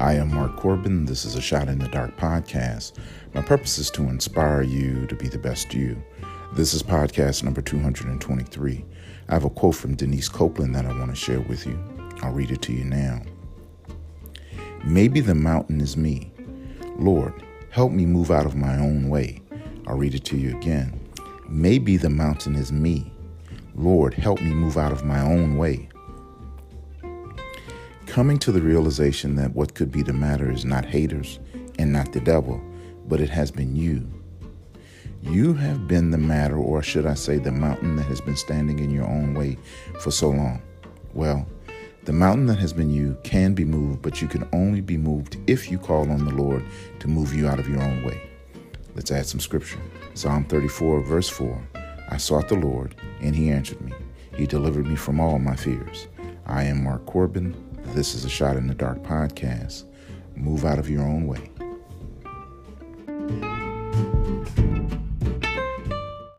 I am Mark Corbin. This is a Shot in the Dark podcast. My purpose is to inspire you to be the best you. This is podcast number 223. I have a quote from Denise Copeland that I want to share with you. I'll read it to you now. Maybe the mountain is me. Lord, help me move out of my own way. I'll read it to you again. Maybe the mountain is me. Lord, help me move out of my own way. Coming to the realization that what could be the matter is not haters and not the devil, but it has been you. You have been the matter, or should I say, the mountain that has been standing in your own way for so long. Well, the mountain that has been you can be moved, but you can only be moved if you call on the Lord to move you out of your own way. Let's add some scripture. Psalm 34, verse 4 I sought the Lord, and he answered me. He delivered me from all my fears. I am Mark Corbin. This is a Shot in the Dark podcast. Move out of your own way.